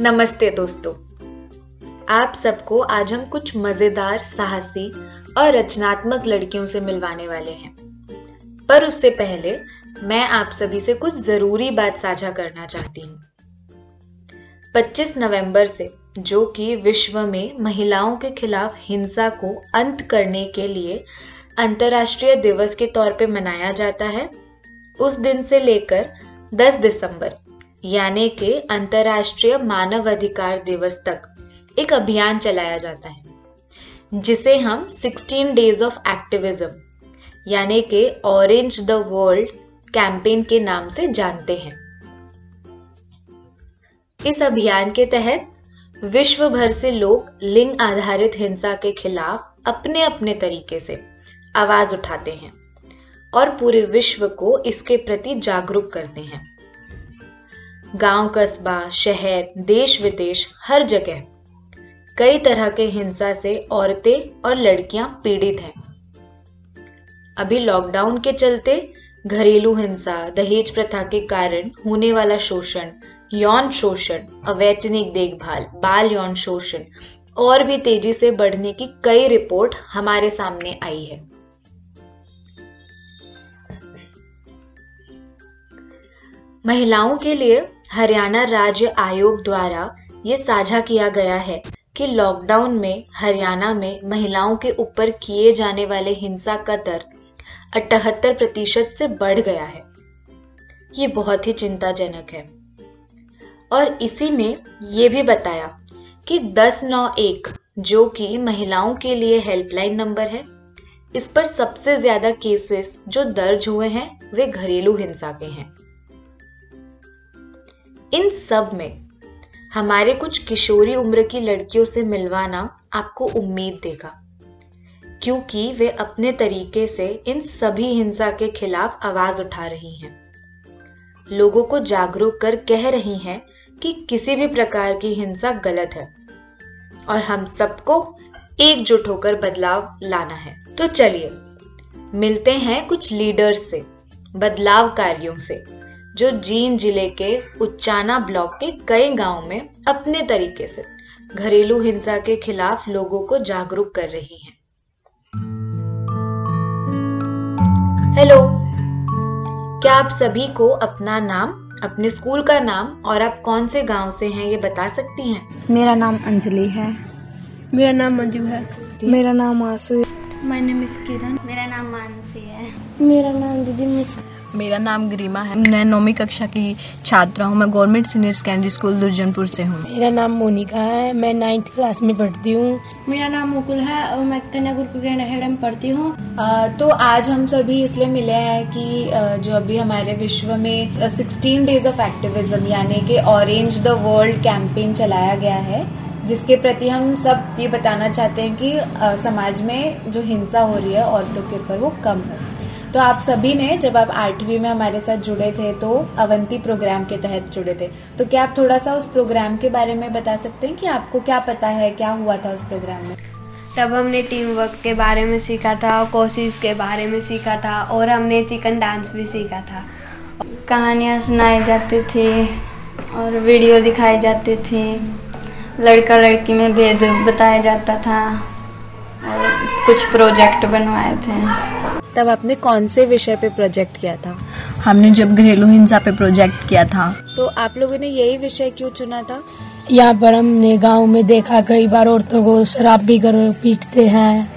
नमस्ते दोस्तों। आप सबको आज हम कुछ मज़ेदार, साहसी और रचनात्मक लड़कियों से मिलवाने वाले हैं। पर उससे पहले मैं आप सभी से कुछ ज़रूरी बात साझा करना चाहती हूँ। 25 नवंबर से, जो कि विश्व में महिलाओं के खिलाफ हिंसा को अंत करने के लिए अंतर्राष्ट्रीय दिवस के तौर पे मनाया जाता है, उस दिन से लेकर 10 दिसंबर यानी कि अंतर्राष्ट्रीय मानव अधिकार दिवस तक एक अभियान चलाया जाता है, जिसे हम 16 डेज़ ऑफ़ एक्टिविज्म यानी कि ऑरेंज द वर्ल्ड कैंपेन के नाम से जानते हैं। इस अभियान के तहत विश्व भर से लोग लिंग आधारित हिंसा के खिलाफ अपने अपने तरीके से आवाज़ उठाते हैं और पूरे विश्व को इसके प्रति जागरूक करते हैं। गाँव कस्बा, शहर, देश विदेश, हर जगह। कई तरह के हिंसा से औरतें और लड़कियाँ पीड़ित हैं। अभी लॉकडाउन के चलते घरेलू हिंसा, दहेज प्रथा के कारण होने वाला शोषण, यौन शोषण, अवैतनिक देखभाल, बाल यौन शोषण और भी तेज़ी से बढ़ने की कई रिपोर्ट हमारे सामने आई है। महिलाओं के लिए हरियाणा राज्य आयोग द्वारा ये साझा किया गया है कि लॉकडाउन में हरियाणा में महिलाओं के ऊपर किए जाने वाले हिंसा का दर अठहत्तर प्रतिशत से बढ़ गया है। ये बहुत ही चिंताजनक है। और इसी में ये भी बताया कि दस नौ एक, जो कि महिलाओं के लिए हेल्पलाइन नंबर है, इस पर सबसे ज़्यादा केसेस जो दर्ज हुए हैं, वे घरेलू हिंसा के हैं। इन सब में हमारे कुछ किशोरी उम्र की लड़कियों से मिलवाना आपको उम्मीद देगा, क्योंकि वे अपने तरीके से इन सभी हिंसा के खिलाफ आवाज़ उठा रही हैं। लोगों को जागरूक कर कह रही हैं कि किसी भी प्रकार की हिंसा गलत है और हम सबको एकजुट होकर बदलाव लाना है। तो चलिए, मिलते हैं कुछ लीडर्स से, बदलाव कार्यों से। जो जीन ज़िले के उच्चाना ब्लॉक के कई गाँव में अपने तरीके से घरेलू हिंसा के खिलाफ लोगों को जागरूक कर रही हैं। हेलो क्या आप सभी को अपना नाम अपने स्कूल का नाम और आप कौन से गाँव से हैं ये बता सकती हैं? मेरा नाम अंजलि है। मेरा नाम मंजू है। मेरा नाम Aasu my name is Kiran मेरा नाम मानसी है। मेरा नाम दीदी मिस मेरा नाम गरिमा है। मैं नौवीं कक्षा की छात्रा हूँ। मैं government senior secondary school Durjanpur से हूँ। मेरा नाम मोनिका है। मैं नाइन्थ क्लास में पढ़ती हूँ। मेरा नाम मुकुल है और मैं कन्या गुरुकुल में पढ़ती हूँ। तो आज हम सभी इसलिए मिले हैं कि जो अभी हमारे विश्व में सिक्सटीन डेज़ ऑफ़ एक्टिविज्म यानी कि ऑरेंज द वर्ल्ड कैंपेन चलाया गया है जिसके प्रति हम सब ये बताना चाहते हैं कि समाज में जो हिंसा हो रही है औरतों के ऊपर वो कम हो। तो आप सभी ने जब आप आठवीं में हमारे साथ जुड़े थे तो अवंती प्रोग्राम के तहत जुड़े थे। तो क्या आप थोड़ा सा उस प्रोग्राम के बारे में बता सकते हैं कि आपको क्या पता है क्या हुआ था उस प्रोग्राम में? तब हमने टीम वर्क के बारे में सीखा था कोशिश के बारे में सीखा था और हमने चिकन डांस भी सीखा था। कहानियाँ सुनाई जाती थी और वीडियो दिखाई जाती थी। लड़का लड़की में भेद बताया जाता था और कुछ प्रोजेक्ट बनवाए थे। तब आपने कौन से विषय पे प्रोजेक्ट किया था? हमने जब घरेलू हिंसा पे प्रोजेक्ट किया था। तो आप लोगों ने यही विषय क्यों चुना था? यहाँ पर हमने गाँव में देखा कई बार औरतों को शराब भी कर पीटते हैं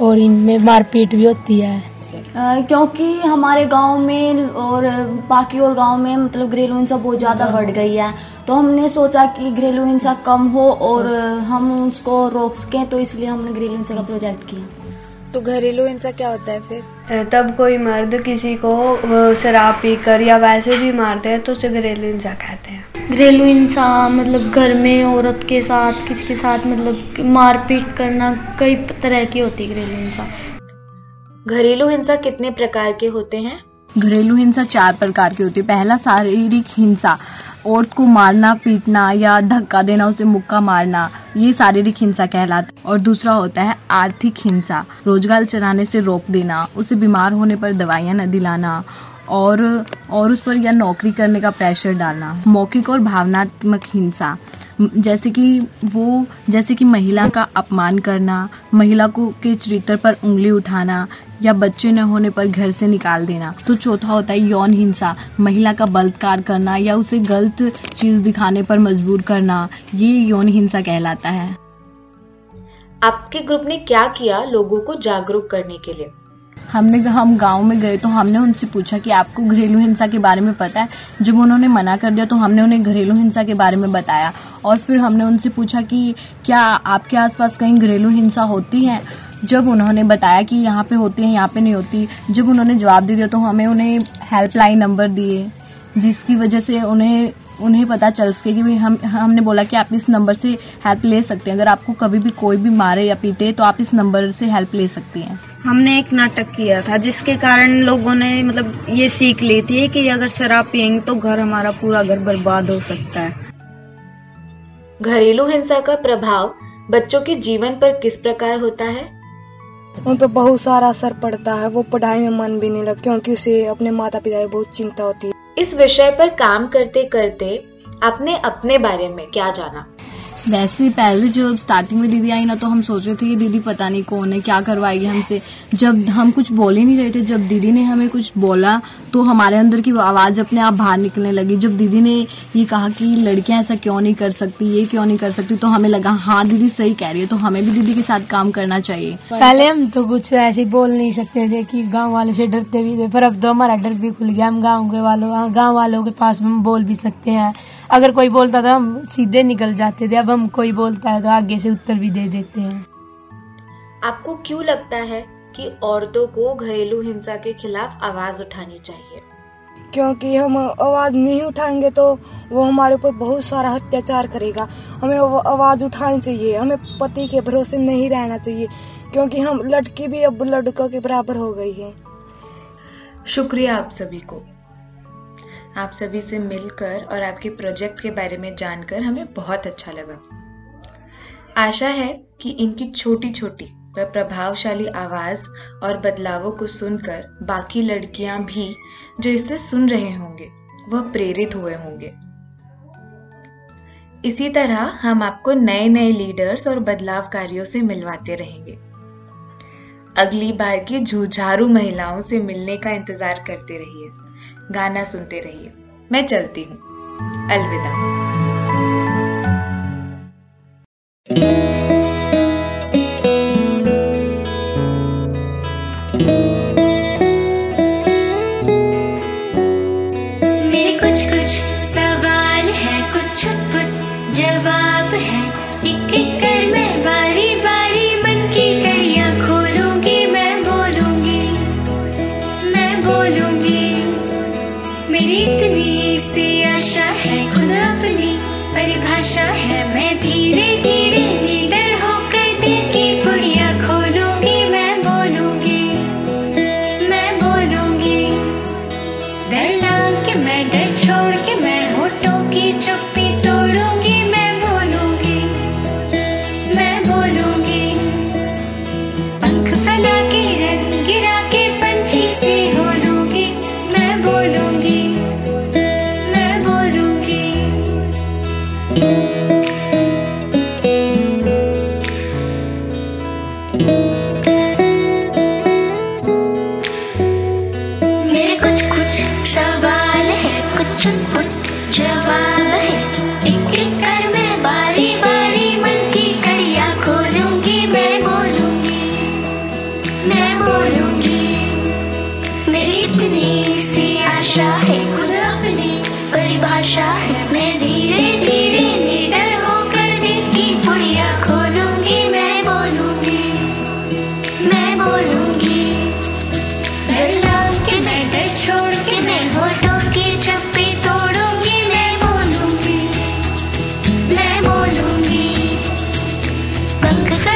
और इनमें मारपीट भी होती है। अ, क्योंकि हमारे गाँव में और बाकी और गाँव में मतलब घरेलू हिंसा बहुत ज़्यादा बढ़ गई है। तो हमने सोचा कि घरेलू हिंसा कम हो और हम उसको रोक सकें तो इसलिए हमने घरेलू हिंसा का प्रोजेक्ट किया। तो घरेलू हिंसा क्या होता है फिर? तब कोई मर्द किसी को शराब पी कर या वैसे भी मारते हैं तो उसे घरेलू हिंसा कहते हैं। घरेलू हिंसा मतलब घर में औरत के साथ किसी के साथ मतलब मारपीट करना कई तरह की होती है घरेलू हिंसा। घरेलू हिंसा कितने प्रकार के होते हैं? घरेलू हिंसा चार प्रकार की होती है। पहला, शारीरिक हिंसा, औरत को मारना, पीटना या धक्का देना, उसे मुक्का मारना, ये शारीरिक हिंसा कहलाता है। और दूसरा होता है, आर्थिक हिंसा, रोज़गार चलाने से रोक देना, उसे बीमार होने पर दवाइयाँ न दिलाना और और उस पर या नौकरी करने का प्रेशर डालना। मौखिक और भावनात्मक हिंसा, जैसे कि वो, जैसे कि महिला का अपमान करना, महिला को के चरित्र पर उंगली उठाना या बच्चे न होने पर घर से निकाल देना। तो चौथा होता है यौन हिंसा। महिला का बलात्कार करना या उसे गलत चीज़ दिखाने पर मजबूर करना ये यौन हिंसा कहलाता है। आपके ग्रुप ने क्या किया लोगों को जागरूक करने के लिए? हमने हम गाँव में गए तो हमने उनसे पूछा कि आपको घरेलू हिंसा के बारे में पता है? जब उन्होंने मना कर दिया तो हमने उन्हें घरेलू हिंसा के बारे में बताया। और फिर हमने उनसे पूछा कि क्या आपके आसपास कहीं घरेलू हिंसा होती है? जब उन्होंने बताया कि यहाँ पे होती है यहाँ पे नहीं होती जब उन्होंने जवाब दे दिया तो हमें उन्हें हेल्पलाइन नंबर दिए जिसकी वजह से उन्हें उन्हें पता चल सके कि हम हमने बोला कि आप इस नंबर से हेल्प ले सकते हैं। अगर आपको कभी भी कोई भी मारे या पीटे तो आप इस नंबर से हेल्प ले सकती हैं। हमने एक नाटक किया था जिसके कारण लोगों ने मतलब ये सीख ली थी कि अगर शराब पियेंगे तो घर हमारा पूरा घर बर्बाद हो सकता है। घरेलू हिंसा का प्रभाव बच्चों के जीवन पर किस प्रकार होता है? उन पर बहुत सारा असर पड़ता है। वो पढ़ाई में मन भी नहीं लगता क्योंकि उसे अपने माता पिता की बहुत चिंता होती है। इस विषय पर काम करते करते आपने अपने बारे में क्या जाना? वैसे पहले जब स्टार्टिंग में दीदी आई ना तो हम सोच रहे थे कि दीदी पता नहीं कौन है, क्या करवाएगी हमसे। जब हम कुछ बोल ही नहीं रहे थे, जब दीदी ने हमें कुछ बोला तो हमारे अंदर की आवाज़ अपने आप बाहर निकलने लगी। जब दीदी ने ये कहा कि लड़कियाँ ऐसा क्यों नहीं कर सकती, ये क्यों नहीं कर सकती तो हमें लगा हाँ दीदी सही कह रही है तो हमें भी दीदी के साथ काम करना चाहिए। पहले हम तो कुछ ऐसे बोल नहीं सकते थे कि गाँव वाले से डरते भी थे, पर अब तो हमारा डर भी खुल गया, हम गाँव के वालों गाँव वालों के पास हम बोल भी सकते हैं। अगर कोई बोलता था हम सीधे निकल जाते थे अब हम कोई बोलता है तो आगे से उत्तर भी दे देते हैं। आपको क्यों लगता है कि औरतों को घरेलू हिंसा के खिलाफ आवाज़ उठानी चाहिए? क्योंकि हम आवाज़ नहीं उठाएँगे तो वो हमारे ऊपर बहुत सारा अत्याचार करेगा। हमें आवाज़ उठानी चाहिए हमें पति के भरोसे नहीं रहना चाहिए क्योंकि हम लड़की भी अब लड़कों के बराबर हो गई है। शुक्रिया आप सभी को। आप सभी से मिलकर और आपके प्रोजेक्ट के बारे में जानकर हमें बहुत अच्छा लगा। आशा है कि इनकी छोटी छोटी व प्रभावशाली आवाज़ और बदलावों को सुनकर बाकी लड़कियाँ भी जो इसे सुन रहे होंगे, वह प्रेरित हुए होंगे। इसी तरह हम आपको नए नए लीडर्स और बदलावकारियों से मिलवाते रहेंगे। अगली बार की झूझारू महिलाओं से मिलने का इंतज़ार करते रहिए। गाना सुनते रहिए। मैं चलती हूँ। अलविदा। इतनी 三个三